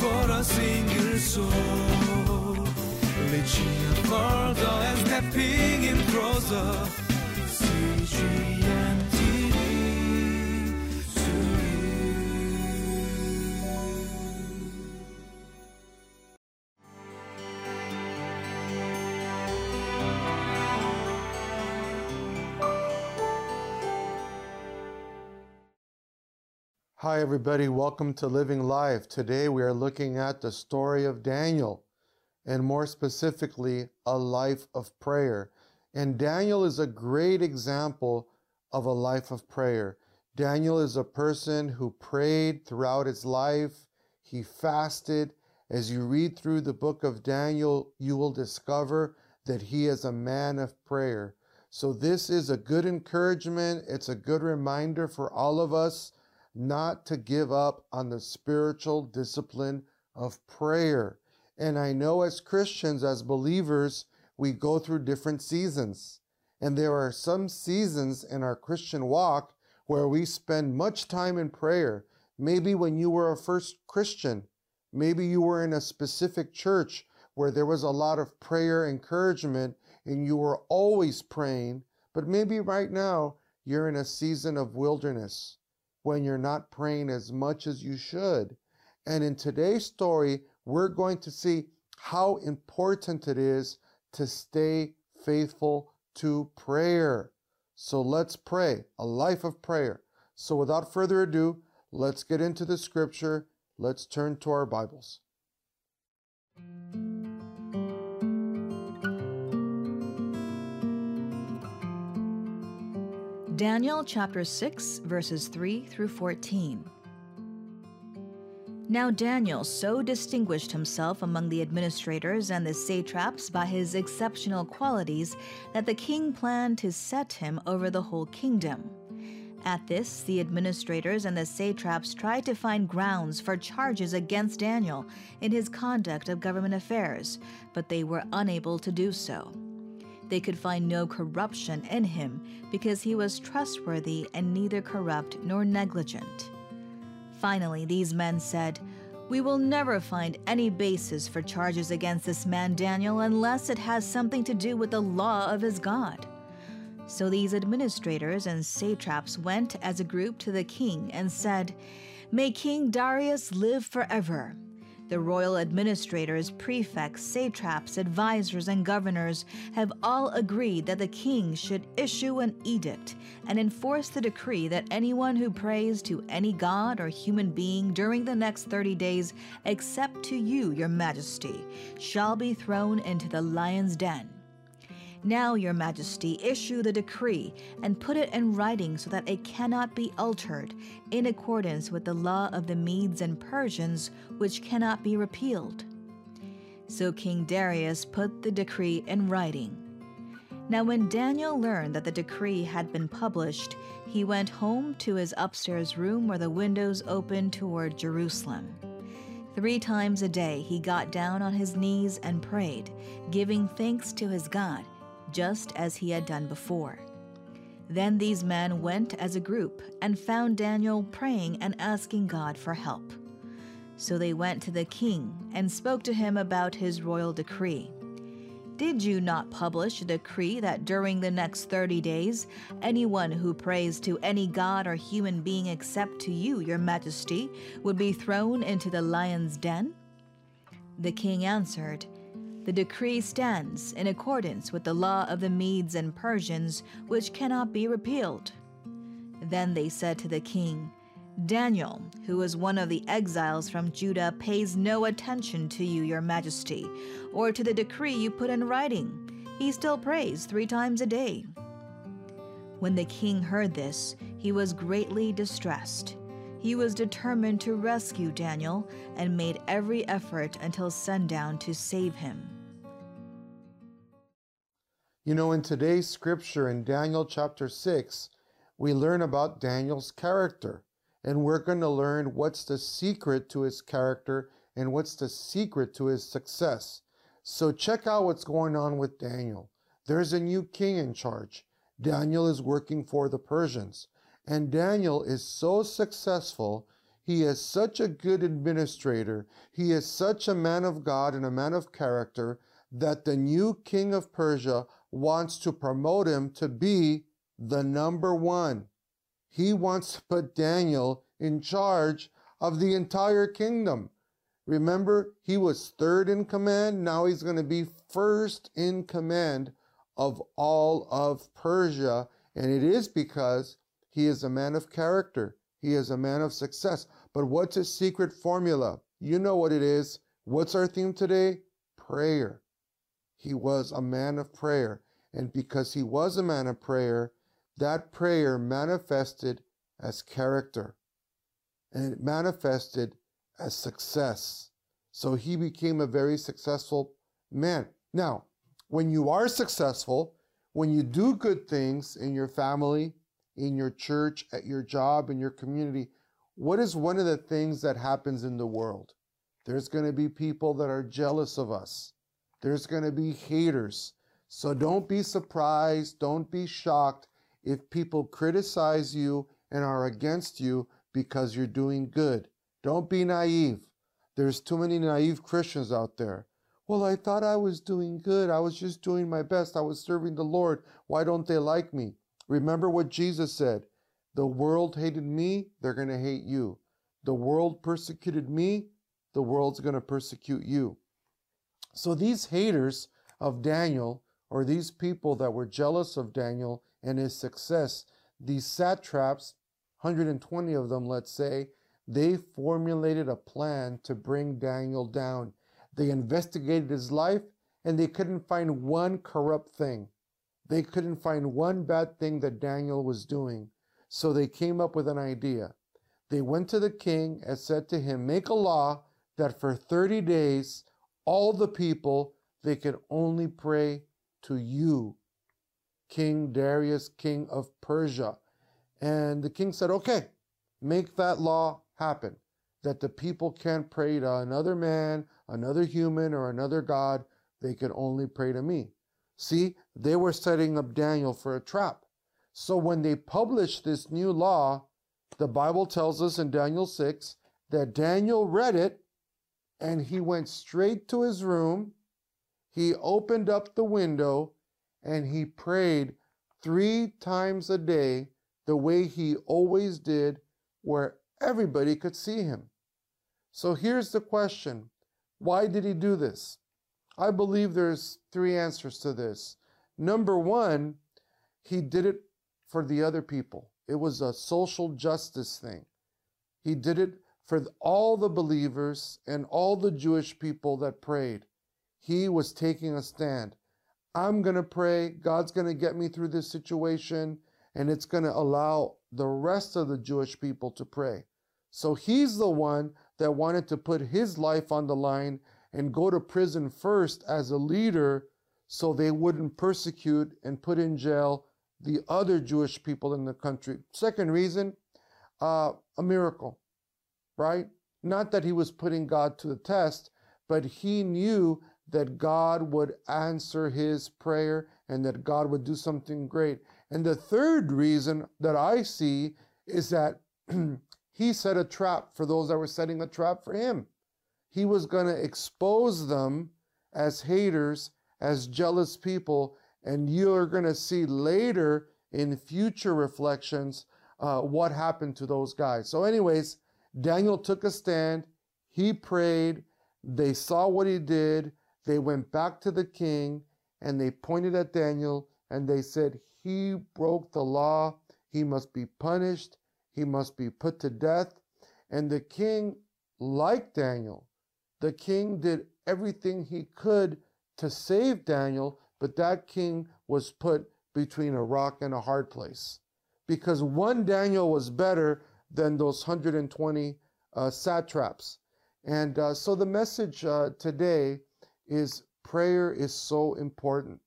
for a single soul. Reaching further and stepping in closer. CGN Hi, everybody. Welcome to Living Life. Today we are looking at the story of Daniel, and more specifically, a life of prayer. And Daniel is a great example of a life of prayer. Daniel is a person who prayed throughout his life, he fasted. As you read through the book of Daniel, you will discover that he is a man of prayer. So, this is a good encouragement. It's a good reminder for all of us not to give up on the spiritual discipline of prayer. And I know as Christians, as believers, we go through different seasons. And there are some seasons in our Christian walk where we spend much time in prayer. Maybe when you were a first Christian, maybe you were in a specific church where there was a lot of prayer encouragement and you were always praying. But maybe right now you're in a season of wilderness when you're not praying as much as you should. And in today's story, we're going to see how important it is to stay faithful to prayer. So let's pray, a life of prayer. So without further ado, let's get into the scripture. Let's turn to our Bibles. Daniel chapter 6, verses 3 through 14. Now Daniel so distinguished himself among the administrators and the satraps by his exceptional qualities that the king planned to set him over the whole kingdom. At this, the administrators and the satraps tried to find grounds for charges against Daniel in his conduct of government affairs, but they were unable to do so. They could find no corruption in him because he was trustworthy and neither corrupt nor negligent. Finally, these men said, We will never find any basis for charges against this man Daniel unless it has something to do with the law of his God. So these administrators and satraps went as a group to the king and said, May King Darius live forever. The royal administrators, prefects, satraps, advisors, and governors have all agreed that the king should issue an edict and enforce the decree that anyone who prays to any god or human being during the next 30 days, except to you, your majesty, shall be thrown into the lion's den. Now, Your Majesty, issue the decree and put it in writing so that it cannot be altered, in accordance with the law of the Medes and Persians, which cannot be repealed. So King Darius put the decree in writing. Now, when Daniel learned that the decree had been published, he went home to his upstairs room where the windows opened toward Jerusalem. Three times a day he got down on his knees and prayed, giving thanks to his God just as he had done before. Then these men went as a group and found Daniel praying and asking God for help. So they went to the king and spoke to him about his royal decree. Did you not publish a decree that during the next 30 days, anyone who prays to any god or human being except to you, your majesty, would be thrown into the lion's den? The king answered, the decree stands in accordance with the law of the Medes and Persians, which cannot be repealed. Then they said to the king, Daniel, who is one of the exiles from Judah, pays no attention to you, your majesty, or to the decree you put in writing. He still prays three times a day. When the king heard this, he was greatly distressed. He was determined to rescue Daniel and made every effort until sundown to save him. You know, in today's scripture in Daniel chapter 6, we learn about Daniel's character. And we're going to learn what's the secret to his character and what's the secret to his success. So check out what's going on with Daniel. There's a new king in charge. Daniel is working for the Persians. And Daniel is so successful, he is such a good administrator, he is such a man of God and a man of character that the new king of Persia wants to promote him to be the number one. He wants to put Daniel in charge of the entire kingdom. Remember, he was third in command. Now he's going to be first in command of all of Persia. And it is because he is a man of character. He is a man of success. But what's his secret formula? You know what it is. What's our theme today? Prayer. He was a man of prayer. And because he was a man of prayer, that prayer manifested as character and it manifested as success. So he became a very successful man. Now, when you are successful, when you do good things in your family, in your church, at your job, in your community, what is one of the things that happens in the world? There's going to be people that are jealous of us. There's going to be haters. So don't be surprised, don't be shocked if people criticize you and are against you because you're doing good. Don't be naive. There's too many naive Christians out there. Well, I thought I was doing good. I was just doing my best. I was serving the Lord. Why don't they like me? Remember what Jesus said The world hated me, they're going to hate you. The world persecuted me, the world's going to persecute you. So these haters of Daniel, or these people that were jealous of Daniel and his success, these satraps, 120 of them, let's say, they formulated a plan to bring Daniel down. They investigated his life and they couldn't find one corrupt thing. They couldn't find one bad thing that Daniel was doing. So they came up with an idea. They went to the king and said to him, Make a law that for 30 days, all the people, they could only pray to you, King Darius, king of Persia. And the king said, Okay, make that law happen that the people can't pray to another man, another human, or another God. They could only pray to me. See, they were setting up Daniel for a trap. So when they published this new law, the Bible tells us in Daniel 6 that Daniel read it and he went straight to his room. He opened up the window and he prayed three times a day the way he always did, where everybody could see him. So here's the question why did he do this? I believe there's three answers to this. Number one, he did it for the other people. It was a social justice thing. He did it for all the believers and all the Jewish people that prayed. He was taking a stand. I'm going to pray. God's going to get me through this situation, and it's going to allow the rest of the Jewish people to pray. So he's the one that wanted to put his life on the line and go to prison first as a leader so they wouldn't persecute and put in jail the other Jewish people in the country. Second reason, uh, a miracle, right? Not that he was putting God to the test, but he knew that God would answer his prayer and that God would do something great. And the third reason that I see is that he set a trap for those that were setting a trap for him. He was going to expose them as haters, as jealous people, and you're going to see later in future reflections uh, what happened to those guys. So, anyways, Daniel took a stand. He prayed. They saw what he did. They went back to the king and they pointed at Daniel and they said, He broke the law. He must be punished he must be put to death. And the king liked Daniel. The king did everything he could to save Daniel, but that king was put between a rock and a hard place. Because one Daniel was better than those 120 uh, satraps. And uh, so the message uh, today is prayer is so important.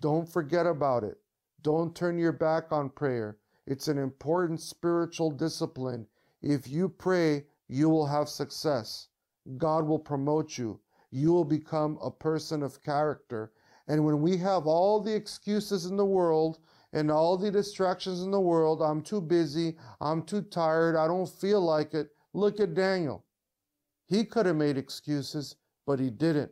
Don't forget about it. Don't turn your back on prayer. It's an important spiritual discipline. If you pray, you will have success. God will promote you. You will become a person of character. And when we have all the excuses in the world and all the distractions in the world, I'm too busy, I'm too tired, I don't feel like it, Look at Daniel. He could have made excuses, but he didn't.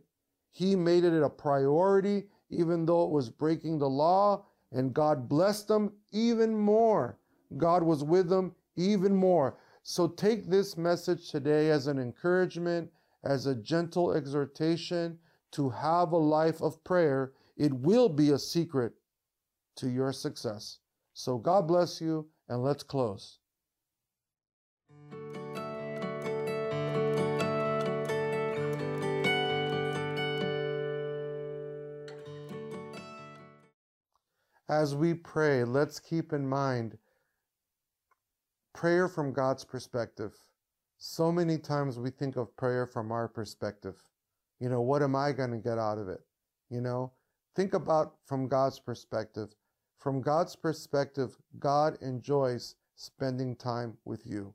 He made it a priority, even though it was breaking the law, and God blessed him even more. God was with him even more. So take this message today as an encouragement, as a gentle exhortation to have a life of prayer. It will be a secret to your success. So God bless you, and let's close. As we pray, let's keep in mind prayer from God's perspective. So many times we think of prayer from our perspective. You know, what am I going to get out of it? You know, think about from God's perspective. From God's perspective, God enjoys spending time with you.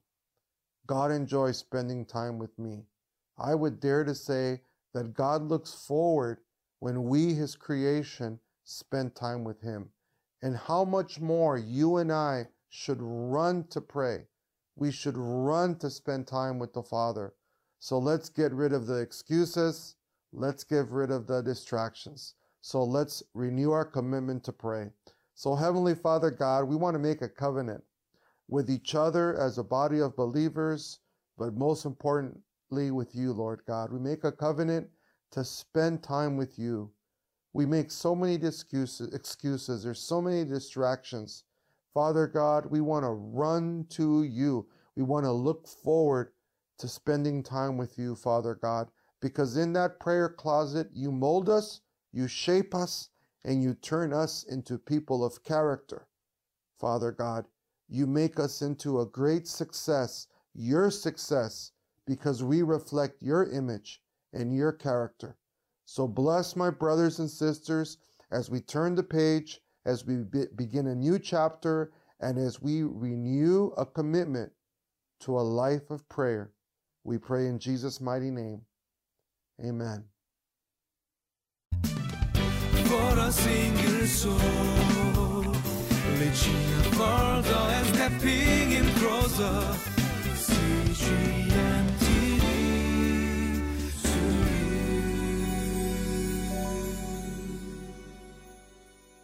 God enjoys spending time with me. I would dare to say that God looks forward when we, His creation, spend time with Him. And how much more you and I should run to pray. We should run to spend time with the Father. So let's get rid of the excuses. Let's get rid of the distractions. So let's renew our commitment to pray. So, Heavenly Father God, we want to make a covenant with each other as a body of believers, but most importantly with you, Lord God. We make a covenant to spend time with you. We make so many excuses, excuses. There's so many distractions. Father God, we want to run to you. We want to look forward to spending time with you, Father God, because in that prayer closet, you mold us, you shape us, and you turn us into people of character. Father God, you make us into a great success, your success, because we reflect your image and your character. So bless my brothers and sisters as we turn the page, as we be begin a new chapter, and as we renew a commitment to a life of prayer. We pray in Jesus' mighty name. Amen ancora single soul Reaching further and stepping in closer See you